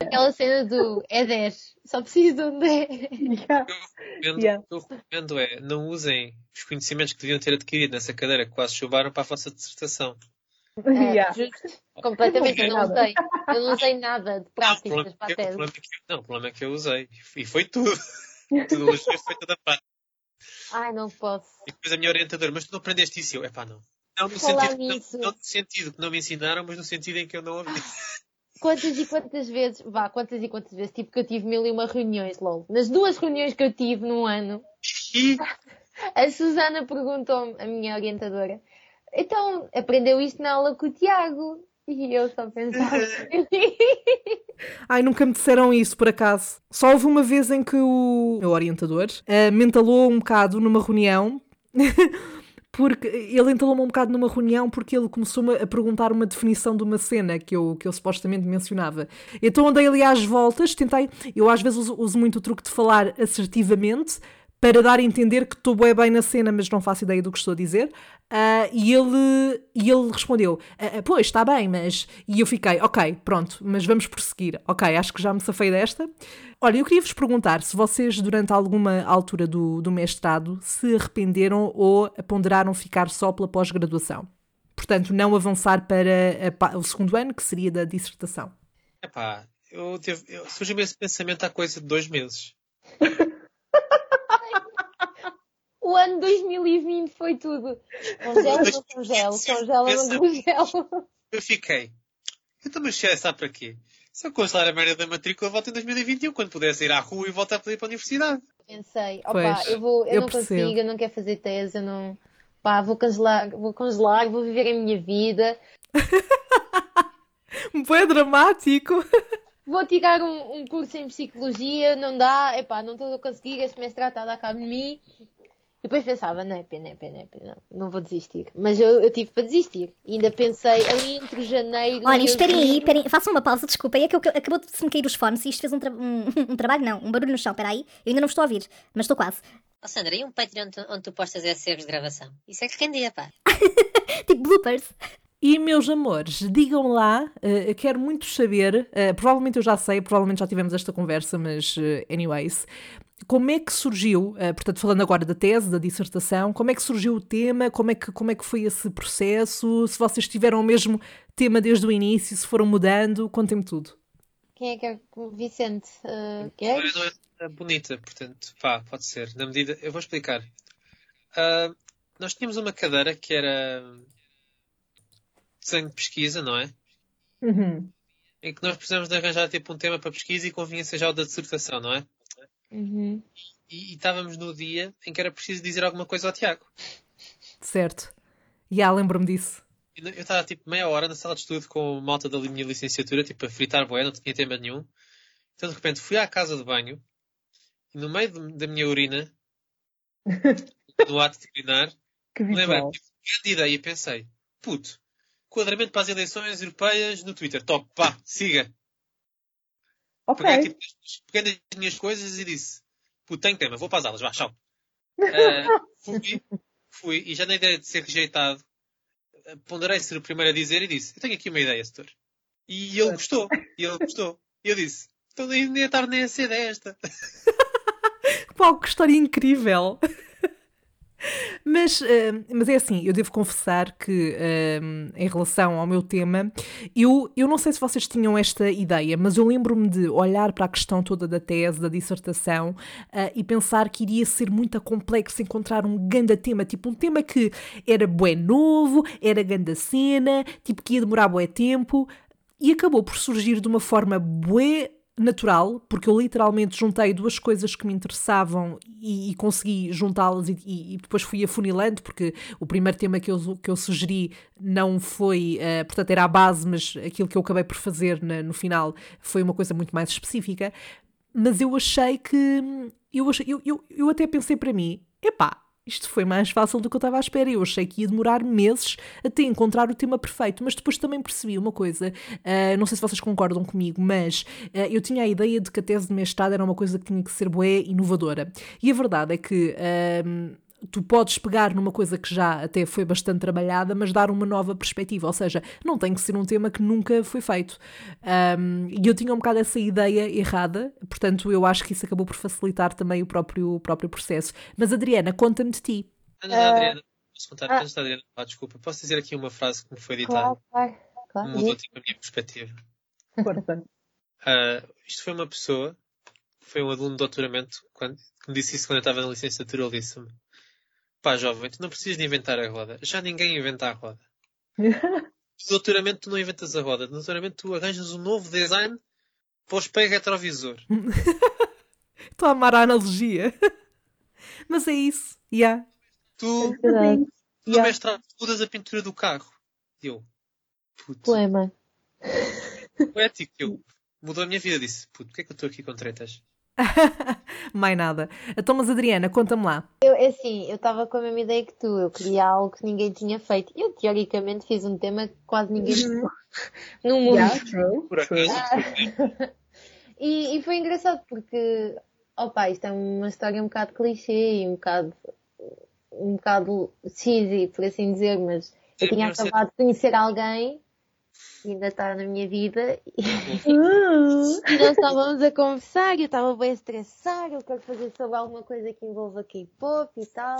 Aquela cena do é 10, só preciso de um 10. Yeah. O yeah. que eu recomendo é não usem os conhecimentos que deviam ter adquirido nessa cadeira que quase chuvaram para a vossa dissertação. É, [LAUGHS] yeah. justo. Completamente, eu não usei. Eu não usei nada de práticas [LAUGHS] não, para a tese. não, o problema é que eu usei. E foi tudo. tudo hoje foi toda a prática. Ai, não posso. E depois a minha orientadora, mas tu não aprendeste isso? Eu, epá, não. Não no, sentido, não, não no sentido que não me ensinaram, mas no sentido em que eu não ouvi. [LAUGHS] Quantas e quantas vezes, vá, quantas e quantas vezes, tipo que eu tive mil e uma reuniões, LOL. Nas duas reuniões que eu tive num ano, [LAUGHS] a Susana perguntou-me, a minha orientadora, então, aprendeu isto na aula com o Tiago? E eu só pensava. [LAUGHS] Ai, nunca me disseram isso, por acaso. Só houve uma vez em que o meu orientador uh, mentalou um bocado numa reunião porque ele entalou-me um bocado numa reunião porque ele começou-me a perguntar uma definição de uma cena que eu, que eu supostamente mencionava. Então andei ali às voltas, tentei, eu às vezes uso, uso muito o truque de falar assertivamente, para dar a entender que estou bem, bem na cena, mas não faço ideia do que estou a dizer. Uh, e, ele, e ele respondeu: uh, Pois, está bem, mas. E eu fiquei: Ok, pronto, mas vamos prosseguir. Ok, acho que já me safei desta. Olha, eu queria vos perguntar se vocês, durante alguma altura do, do mestrado, se arrependeram ou ponderaram ficar só pela pós-graduação. Portanto, não avançar para a, o segundo ano, que seria da dissertação. Epá, eu, eu surgiu-me esse pensamento há coisa de dois meses. [LAUGHS] o ano 2020 foi tudo. Congela, não congelo, congela, não congelo. Eu fiquei. Então, mas se sabe para quê? Se eu congelar a merda da matrícula, volto em 2021, quando puder sair à rua e voltar a pedir para a universidade. Pensei, opa, eu, vou, eu, eu não percebo. consigo, eu não quero fazer tese, eu não. Pá, vou congelar, vou congelar, vou viver a minha vida. [LAUGHS] Foi dramático. Vou tirar um, um, curso em psicologia, não dá, epá, não estou a conseguir, este mestrado está a dar cabo de mim. E depois pensava, não é pena, é pena, é pena, não vou desistir. Mas eu, eu tive para desistir. E ainda pensei ali entre janeiro. Olha, esperem aí, esperem, façam uma pausa, desculpa. É que eu, acabou de se me cair os fones e isto fez um, tra um, [LAUGHS] um, trabalho, não, um barulho no chão. Espera aí, eu ainda não estou a ouvir, mas estou quase. Oh, Sandra, e um Patreon onde tu, onde tu postas esses erros de gravação? Isso é que rendia, pá. [LAUGHS] tipo bloopers. E meus amores, digam lá, uh, eu quero muito saber, uh, provavelmente eu já sei, provavelmente já tivemos esta conversa, mas uh, anyways, como é que surgiu, portanto falando agora da tese, da dissertação, como é que surgiu o tema, como é que, como é que foi esse processo, se vocês tiveram o mesmo tema desde o início, se foram mudando, contem-me tudo. Quem é que é Vicente? Uh, queres? Não é bonita, portanto, pá, pode ser, na medida, eu vou explicar. Uh, nós tínhamos uma cadeira que era desenho de pesquisa, não é? Uhum. Em que nós precisamos de arranjar tipo um tema para pesquisa e convinha seja o da dissertação, não é? Uhum. E, e, estávamos no dia em que era preciso dizer alguma coisa ao Tiago. Certo. Já yeah, lembro-me disso. Eu estava tipo meia hora na sala de estudo com malta da minha licenciatura, tipo a fritar boé, não tinha tema nenhum. Então de repente fui à casa de banho e no meio de, da minha urina [LAUGHS] no ato de lembrei visual. tipo, grande ideia e pensei, puto, quadramento para as eleições europeias no Twitter, top, pá, siga. Ok. Peguei, tipo, peguei nas minhas coisas e disse, puto, tenho tema, vou para as aulas, vá, tchau. Ah, [LAUGHS] fui, fui, e já na ideia de ser rejeitado, ah, ponderei ser o primeiro a dizer e disse, eu tenho aqui uma ideia, setor. E ele gostou, e ele gostou. E eu disse, então nem a tarde nem a cedo é esta. [LAUGHS] Uau, que história incrível! Mas, eh, mas é assim, eu devo confessar que eh, em relação ao meu tema, eu, eu não sei se vocês tinham esta ideia, mas eu lembro-me de olhar para a questão toda da tese, da dissertação, eh, e pensar que iria ser muito complexo encontrar um ganda tema, tipo um tema que era bué novo, era ganda cena, tipo que ia demorar bué tempo, e acabou por surgir de uma forma bué natural, porque eu literalmente juntei duas coisas que me interessavam e, e consegui juntá-las e, e- depois fui afunilando, porque o primeiro tema que eu, que eu sugeri não foi, eh, portanto, era a base, mas aquilo que eu acabei por fazer na- no final foi uma coisa muito mais específica. Mas eu achei que. Eu, achei- eu, eu, eu até pensei para mim: epá, isto foi mais fácil do que eu estava à espera. Eu achei que ia demorar meses até encontrar o tema perfeito, mas depois também percebi uma coisa. ah, não sei se vocês concordam comigo, mas ah, eu tinha a ideia de que a tese de mestrado era uma coisa que tinha que ser bué inovadora. E a verdade é que. ahm, Tu podes pegar numa coisa que já até foi bastante trabalhada, mas dar uma nova perspectiva. Ou seja, não tem que ser um tema que nunca foi feito. Ahm, E eu tinha um bocado essa ideia errada, portanto, eu acho que isso acabou por facilitar também o próprio, o próprio processo. Mas, Adriana, conta-me de ti. Antes da Adriana, posso contar? ah. Antes da Adriana, ah, desculpa, posso dizer aqui uma frase que me foi ditada? Claro, claro. claro. Mudou tipo a minha perspectiva. Ah, isto foi uma pessoa, foi um aluno de doutoramento, quando, que me disse isso quando eu estava na licenciatura, ele disse-me pá jovem, tu não precisas de inventar a roda, já ninguém inventa a roda. [LAUGHS] No doutoramento tu não inventas a roda, no doutoramento tu arranjas um novo design para o espelho retrovisor. [LAUGHS] Estou a amar a analogia. [LAUGHS] Mas é isso. Yeah. Tu, Verdade. tu Yeah. mestrado, mudas a pintura do carro. Eu, puto, Poema. poético, eu, mudou a minha vida, disse, puto, porquê é que eu estou aqui com tretas? [LAUGHS] Mais nada. Então, mas Adriana, conta-me lá. Eu, é assim, eu estava com a mesma ideia que tu. Eu queria algo que ninguém tinha feito. Eu, teoricamente, fiz um tema que quase ninguém fez [LAUGHS] no mundo. Yeah, true. Por [LAUGHS] E, e foi engraçado porque, opa, isto é uma história um bocado clichê e um bocado, um bocado cheesy, por assim dizer, mas eu tinha acabado de conhecer alguém ainda está na minha vida e Uh, e nós estávamos a conversar eu estava bem a estressar, eu quero fazer sobre alguma coisa que envolva K-pop e tal.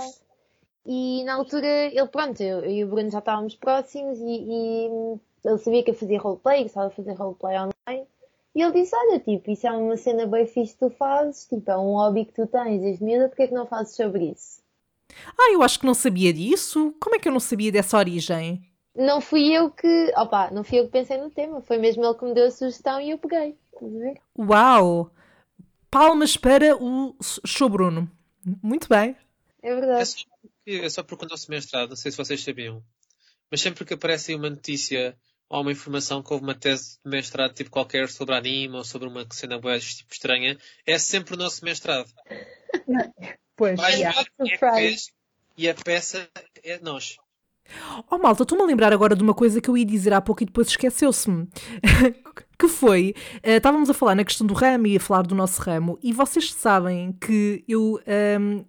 E na altura, ele, pronto, eu, eu e o Bruno já estávamos próximos e, e ele sabia que eu fazia roleplay, que estava a fazer roleplay online. E ele disse, olha, tipo, isso é uma cena bem fixe que tu fazes, tipo, é um hobby que tu tens desde miúda, porque é que não fazes sobre isso? Ah, eu acho que não sabia disso. Como é que eu não sabia dessa origem? Não fui eu que, opa, não fui eu que pensei no tema, foi mesmo ele que me deu a sugestão e eu peguei. Uau! Palmas para o Show Bruno. Muito bem. É É verdade. só, porque, é só porque o nosso mestrado, não sei se vocês sabiam, mas sempre que aparece aí uma notícia ou uma informação que houve uma tese de mestrado tipo qualquer sobre anime ou sobre uma cena boa tipo estranha, é sempre o nosso mestrado. [LAUGHS] pois, Vai yeah. é fez e a peça é nós. Oh, malta, estou-me a lembrar agora de uma coisa que eu ia dizer há pouco e depois esqueceu-se-me. [LAUGHS] que foi, eh, estávamos a falar na questão do ramo e a falar do nosso ramo, e vocês sabem que eu ahm,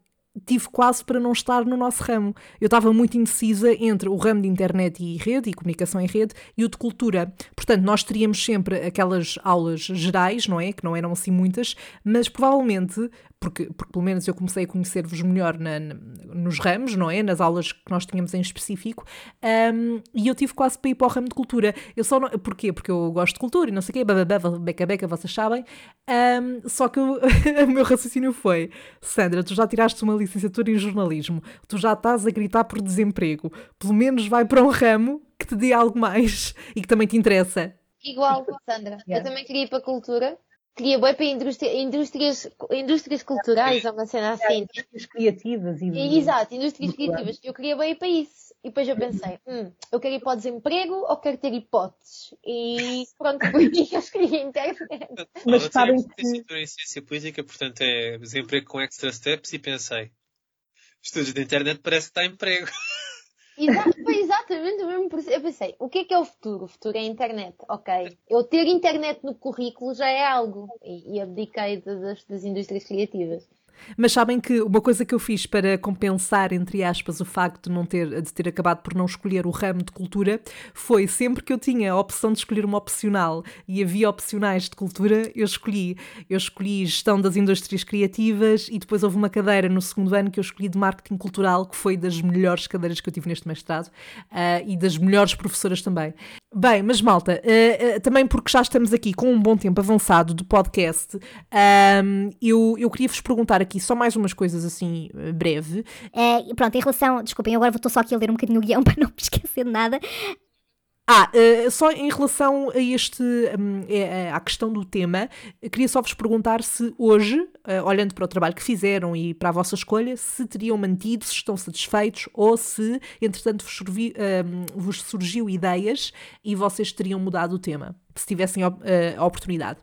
tive quase para não estar no nosso ramo. Eu estava muito indecisa entre o ramo de internet e rede, e comunicação em rede, e o de cultura. Portanto, nós teríamos sempre aquelas aulas gerais, não é? Que não eram assim muitas, mas provavelmente, porque, porque pelo menos eu comecei a conhecer-vos melhor na- nos ramos, não é? Nas aulas que nós tínhamos em específico, ahm, e eu tive quase para ir para o ramo de cultura. Eu só não, porquê? Porque eu gosto de cultura e não sei o quê, bababá, beca beca, vocês sabem. Ahm, só que o, [LAUGHS] o meu raciocínio foi: Sandra, tu já tiraste uma licenciatura em jornalismo, tu já estás a gritar por desemprego, pelo menos vai para um ramo que te dê algo mais e que também te interessa. Igual, [LAUGHS] Sandra. Eu Yeah. também queria ir para a cultura. Queria bem para indústria, indústrias, indústrias culturais, ou uma cena assim. Indústrias criativas e Exato, indústrias criativas. Eu queria bem para isso. E depois eu pensei, hum, eu quero ir para o desemprego ou quero ter hipóteses? E [LAUGHS] pronto, por isso eu escolhi a internet. Mas sabem que- em ciência política, portanto é desemprego com extra steps e pensei, Estudos de internet parece que está emprego. [LAUGHS] Exa- foi exatamente o mesmo processo. Eu pensei, o que é que é o futuro? O futuro é a internet. Ok. Eu ter internet no currículo já é algo. E, e abdiquei das, das indústrias criativas. Mas sabem que uma coisa que eu fiz para compensar, entre aspas, o facto de, não ter, de ter acabado por não escolher o ramo de cultura foi sempre que eu tinha a opção de escolher uma opcional e havia opcionais de cultura, eu escolhi. Eu escolhi gestão das indústrias criativas e depois houve uma cadeira no segundo ano que eu escolhi de marketing cultural, que foi das melhores cadeiras que eu tive neste mestrado ah, e das melhores professoras também. Bem, mas malta, ah, ah, também porque já estamos aqui com um bom tempo avançado do podcast, ahm, eu, eu queria vos perguntar aqui só mais umas coisas assim, eh, breve. E pronto, em relação. Desculpem, agora estou só aqui a ler um bocadinho o guião [LAUGHS] para não me esquecer de nada. Ah, eh, só em relação a este, hum, eh, eh, à questão do tema, queria só vos perguntar se hoje, eh, olhando para o trabalho que fizeram e para a vossa escolha, se teriam mantido, se estão satisfeitos ou se, entretanto, vos, survi- hum, vos surgiu ideias e vocês teriam mudado o tema, se tivessem a oportunidade.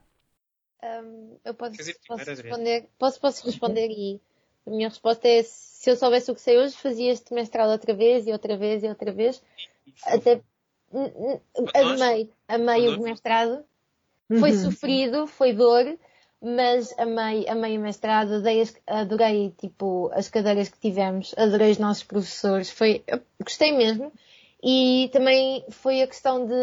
Hum, eu posso, posso responder, posso, posso responder e a minha resposta é se eu soubesse o que sei hoje, fazia este mestrado outra vez e outra vez e outra vez. Até amei, amei o mestrado. Foi Uhum. sofrido, foi dor, mas amei, amei o mestrado, adorei, as- adorei tipo, as cadeiras que tivemos, adorei os nossos professores, foi, gostei mesmo. E também foi a questão de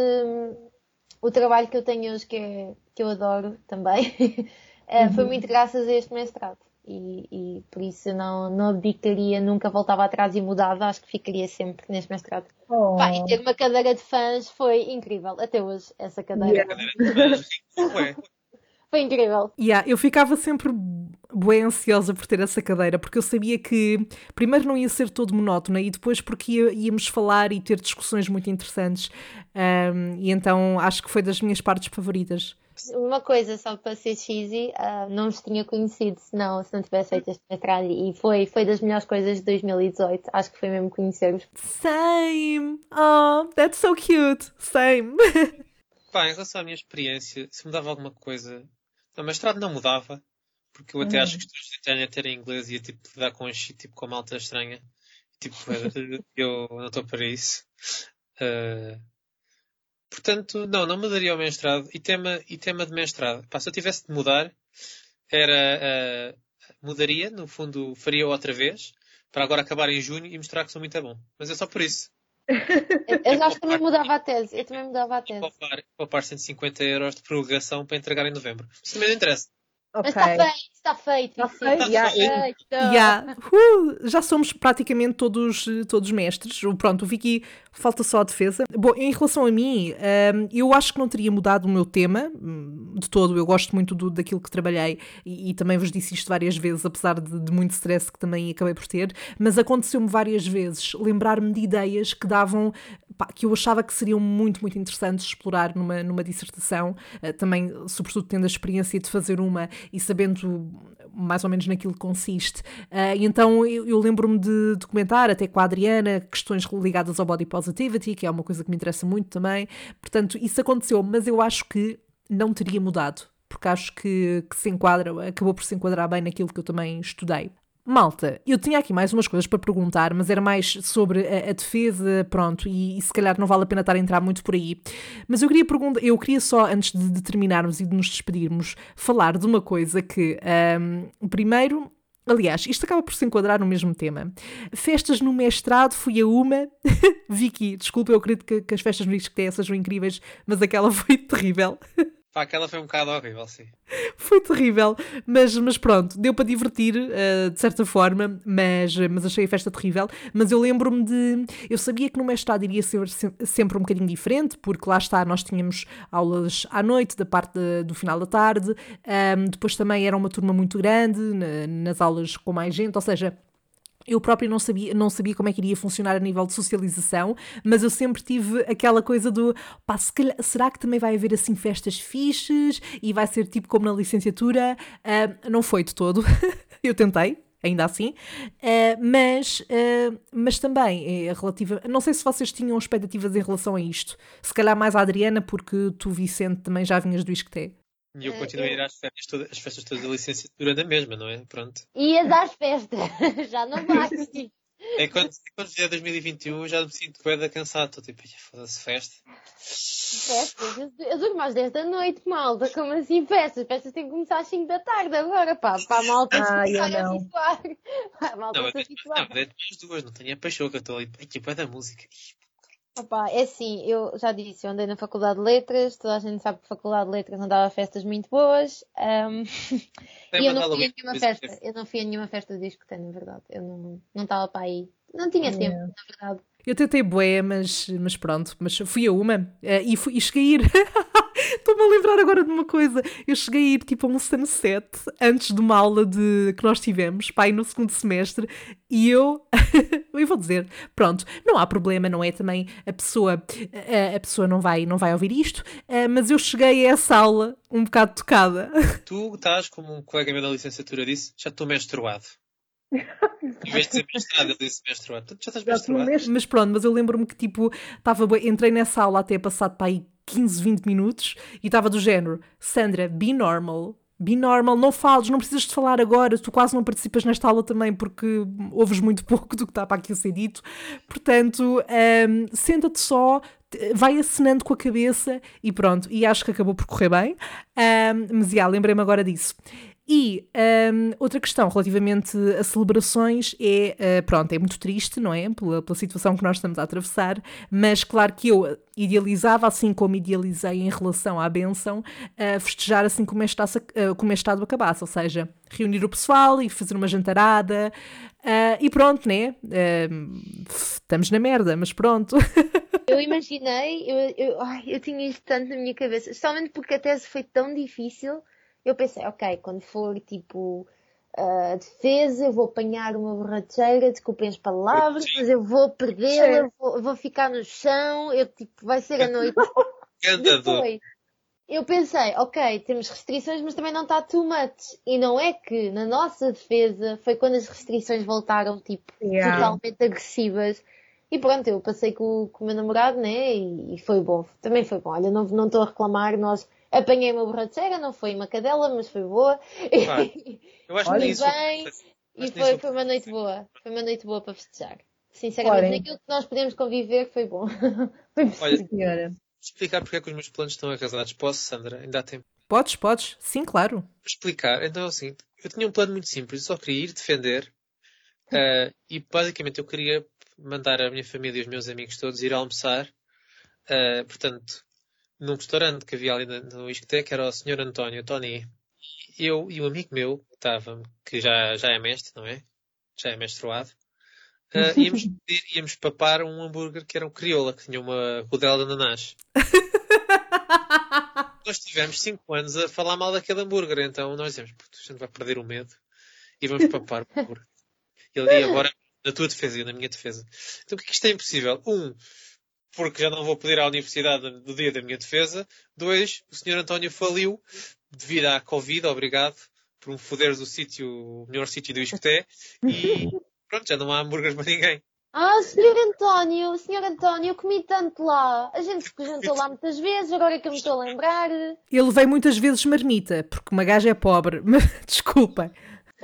o trabalho que eu tenho hoje, que, é, que eu adoro também, [LAUGHS] eh, foi muito graças a este mestrado. E, e por isso eu não, não abdicaria, nunca voltava atrás e mudava, acho que ficaria sempre neste mestrado. Oh. Pá, e ter uma cadeira de fãs foi incrível, até hoje, essa cadeira. Yeah. [LAUGHS] Foi incrível. Yeah, eu ficava sempre bem ansiosa por ter essa cadeira, porque eu sabia que primeiro não ia ser todo monótona e depois porque ia- íamos falar e ter discussões muito interessantes. Um, e então acho que foi das minhas partes favoritas. Uma coisa só para ser cheesy, ah, não os tinha conhecido se não, se não tivesse feito este mestrado e foi, foi das melhores coisas de 2018. Acho que foi mesmo conhecer-vos. Same! Oh, that's so cute! Same! [LAUGHS] Pá, em relação à minha experiência, se mudava alguma coisa, no mestrado não mudava, porque eu até acho que os estudos de internet eram em inglês e ia tipo lidar com este tipo com a malta estranha. Tipo, eu não [LAUGHS] estou para isso. Ah, portanto, não, não mudaria o mestrado. E tema, e tema de mestrado, pá, se eu tivesse de mudar, era, ah, mudaria, no fundo, faria outra vez, para agora acabar em junho e mostrar que sou muito bom. Mas é só por isso. Eu, eu acho que também mudava a tese. Eu também mudava a tese. Poupar, poupar 150 euros de prorrogação para entregar em novembro. Isso também não interessa. Mas Ok. está feito, está feito. Está isso, feito, está já. feito. Yeah. Uh, já somos praticamente todos, todos mestres. Pronto, o Vicky falta só a defesa. Bom, em relação a mim, hum, eu acho que não teria mudado o meu tema hum, de todo. Eu gosto muito do, daquilo que trabalhei e, e também vos disse isto várias vezes, apesar de, de muito stress que também acabei por ter. Mas aconteceu-me várias vezes lembrar-me de ideias que davam. Que eu achava que seriam muito, muito interessantes explorar numa, numa dissertação, eh, também, sobretudo, tendo a experiência de fazer uma e sabendo mais ou menos naquilo que consiste. Ah, e então eu, eu lembro-me de documentar, até com a Adriana, questões ligadas ao body positivity, que é uma coisa que me interessa muito também. Portanto, isso aconteceu, mas eu acho que não teria mudado, porque acho que, que se enquadra, acabou por se enquadrar bem naquilo que eu também estudei. Malta, eu tinha aqui mais umas coisas para perguntar, mas era mais sobre a, a defesa, pronto, e, e se calhar não vale a pena estar a entrar muito por aí. Mas eu queria perguntar, eu queria só, antes de, de terminarmos e de nos despedirmos, falar de uma coisa que, ahm, primeiro, aliás, isto acaba por se enquadrar no mesmo tema. Festas no mestrado, fui a uma. [LAUGHS] Vicky, desculpa, eu acredito que, que as festas no ISCTE sejam incríveis, mas aquela [LAUGHS] foi terrível. Pá, aquela foi um bocado horrível, sim. Foi terrível, mas, mas pronto, deu para divertir eh, de certa forma, mas, mas achei a festa terrível. Mas eu lembro-me de. Eu sabia que no mestrado iria ser se- sempre um bocadinho diferente, porque lá está, nós tínhamos aulas à noite, da parte da- do final da tarde, ahm, depois também era uma turma muito grande, na- nas aulas com mais gente, ou seja. Eu própria não sabia, não sabia como é que iria funcionar a nível de socialização, mas eu sempre tive aquela coisa do pá, se calhar- será que também vai haver assim festas fixes e vai ser tipo como na licenciatura? Ah, não foi de todo. [LAUGHS] eu tentei, ainda assim, Ah, mas, ah, mas também é relativa. Não sei se vocês tinham expectativas em relação a isto. Se calhar mais a Adriana, porque tu, Vicente, também já vinhas do ISCTE. E eu Eh, continuo a ir às festas, todas, às festas todas da licenciatura da mesma, não é? Pronto. Ias às festas, [LAUGHS] já não vais. É quando, quando vier 2021 eu já me sinto bem cansado. Estou tipo, "Ai, foda-se festa. Festas, eu, eu durmo às 10 da noite, malta. Como assim festas? Festas têm que começar às 5 da tarde agora, pá. Para a malta se Ah, a não. habituar. [LAUGHS] Malta Não, se habituar. não, deito mais duas, não tenho a paixão que eu estou ali. Ai, que é da música. Opa, é assim, eu já disse, eu andei na Faculdade de Letras, toda a gente sabe que a Faculdade de Letras não dava festas muito boas. [LAUGHS] Tem e eu não fui a nenhuma festa. Eu não fui a nenhuma festa do discoteca, na verdade. Eu não não estava para aí. Não tinha tempo, Yeah. na verdade. Eu tentei bué, mas, mas pronto, mas fui a uma eh, e, fui, e cheguei a ir. [LAUGHS] Estou-me a lembrar agora de uma coisa. Eu cheguei a ir tipo a um sunset antes de uma aula de, que nós tivemos, pai, no segundo semestre, e eu. [LAUGHS] eu vou dizer, pronto, não há problema, não é? Também a pessoa, a, a pessoa não vai, não vai ouvir isto, eh, mas eu cheguei a essa aula um bocado tocada. [LAUGHS] Tu estás, como um colega meu da licenciatura disse, já estou menstruado. [LAUGHS] Em vez de dizer menstruado, ele disse menstruado. Tu já estás. Mas pronto, mas eu lembro-me que tipo, estava entrei nessa aula até passado para aí 15, 20 minutos e estava do género, Sandra, be normal. Be normal, não fales, não precisas de falar agora, tu quase não participas nesta aula também porque ouves muito [LAUGHS] pouco do que está para aqui a ser dito. Portanto, hum, senta-te só, vai acenando com a cabeça e pronto. E acho que acabou por correr bem. Hum, mas já, lembrei-me agora disso. E hum, outra questão relativamente a celebrações é, eh, pronto, é muito triste, não é? Pela, pela situação que nós estamos a atravessar, mas claro que eu idealizava, assim como idealizei em relação à benção, eh, festejar assim como este, como este estado acabasse, ou seja, reunir o pessoal e fazer uma jantarada eh, e pronto, né? Eh, estamos na merda, mas pronto. [LAUGHS] Eu imaginei, eu, eu, ai, eu tinha isto tanto na minha cabeça, especialmente porque a tese foi tão difícil. Eu pensei, ok, quando for tipo a defesa, eu vou apanhar uma borracheira, desculpem as palavras, mas eu vou perdê-la, vou, vou ficar no chão, eu tipo, vai ser a noite. [LAUGHS] Depois, eu pensei, ok, temos restrições, mas também não está too much. E não é que na nossa defesa foi quando as restrições voltaram, tipo, Yeah. totalmente agressivas. E pronto, eu passei com, com o meu namorado, né? E, e foi bom. Também foi bom. Olha, não não estou a reclamar. Nós apanhei uma borracheira, não foi uma cadela, mas foi boa. [LAUGHS] Eu acho Olha, e isso. bem, e foi, foi uma noite boa. Foi uma noite boa para festejar. Sinceramente, Olhem. naquilo que nós podemos conviver, foi bom. [LAUGHS] foi Olha, Senhora. explicar porque é que os meus planos estão arrasados. Posso, Sandra? Ainda há tempo. podes, podes, sim, claro. Vou explicar. Então, assim, eu tinha um plano muito simples. Eu só queria ir defender. [LAUGHS] eh, e basicamente eu queria mandar a minha família e os meus amigos todos ir almoçar. eh, portanto, num restaurante que havia ali no, no Isqueté, que era o Sr. António, Tony. Eu e um amigo meu, que estava, que já, já é mestre, não é? Já é menstruado. [LAUGHS] eh, íamos, pedir- íamos papar um hambúrguer que era um crioula, que tinha uma rodela de ananás. [LAUGHS] nós tivemos 5 anos a falar mal daquele hambúrguer, então nós dizemos, puto, a gente vai perder o medo e vamos papar o hambúrguer. Ele e agora, na tua defesa e na minha defesa. Então, porque isto é impossível? Um, porque já não vou pedir à universidade do dia da minha defesa. Dois, o Sr. António faliu devido à Covid, obrigado por me foderes o sítio, o melhor sítio do Iscoté. E [LAUGHS] pronto, já não há hambúrgueres para ninguém. Ah, senhor António, senhor António, eu comi tanto lá. A gente se jantou lá muitas vezes, agora é que eu me estou a lembrar. Ele veio muitas vezes marmita, porque uma gaja é pobre, [LAUGHS] mas desculpem.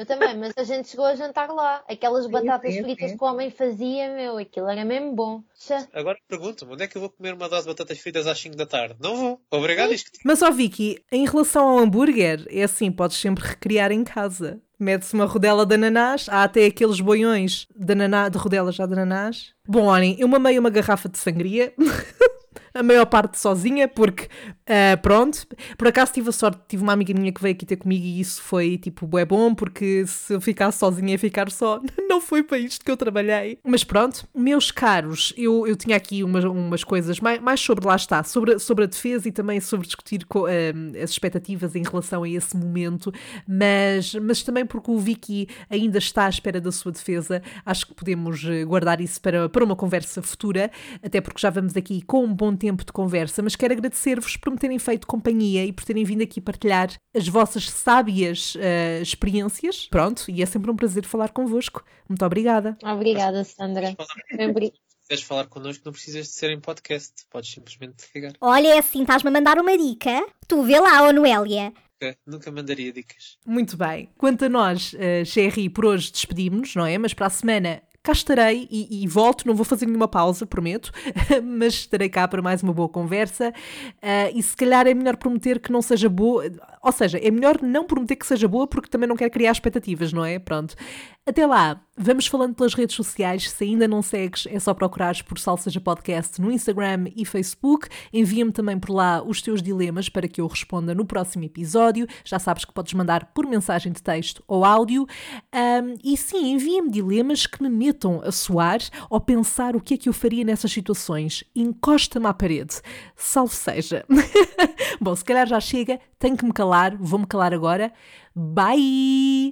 Eu também, mas a gente chegou a jantar lá. Aquelas batatas sim, fritas sim. que o homem fazia, meu, aquilo era mesmo bom. Xa. Agora pergunto-me, onde é que eu vou comer uma dose de batatas fritas às 5 da tarde? Não vou. Obrigado, isto. Mas, ó Vicky, em relação ao hambúrguer, é assim, podes sempre recriar em casa. Mete-se uma rodela de ananás, há até aqueles boiões de, ananá, de rodelas já de ananás. Bom, olhem, eu mamei uma garrafa de sangria. [LAUGHS] A maior parte sozinha, porque ah, pronto. Por acaso tive a sorte, tive uma amiga minha que veio aqui ter comigo e isso foi tipo é bom, porque se eu ficasse sozinha ia ficar só. [LAUGHS] Não foi para isto que eu trabalhei. Mas pronto, meus caros, eu, eu tinha aqui umas, umas coisas mais, mais sobre lá está, sobre, sobre a defesa e também sobre discutir co- ah, as expectativas em relação a esse momento, mas, mas também porque o Vicky ainda está à espera da sua defesa, acho que podemos eh, guardar isso para, para uma conversa futura, até porque já vamos aqui com um bom tempo de conversa, mas quero agradecer-vos por me terem feito companhia e por terem vindo aqui partilhar as vossas sábias eh, experiências. Pronto, e é sempre um prazer falar convosco. Muito obrigada. Obrigada, Sandra. Queres falar connosco, não precisas de ser em podcast. Podes simplesmente ligar. Olha, é assim, estás-me a mandar uma dica. Tu vê lá, ó Noélia. Ok? Nunca mandaria dicas. Muito bem. Quanto a nós, uh, Sherry, por hoje despedimos, não é? Mas para a semana cá estarei e, e, volto, não vou fazer nenhuma pausa, prometo, [LAUGHS] mas estarei cá para mais uma boa conversa. Uh, e se calhar é melhor prometer que não seja boa, ou seja, é melhor não prometer que seja boa porque também não quero criar expectativas, não é? Pronto. Até lá, vamos falando pelas redes sociais. Se ainda não segues, é só procurares por Salseja Podcast no Instagram e Facebook. Envia-me também por lá os teus dilemas para que eu responda no próximo episódio. Já sabes que podes mandar por mensagem de texto ou áudio. Um, e sim, envia-me dilemas que me metam a soar ou pensar o que é que eu faria nessas situações. Encosta-me à parede. Salve seja. [LAUGHS] Bom, se calhar já chega, tenho que me calar, vou-me calar agora. Bye!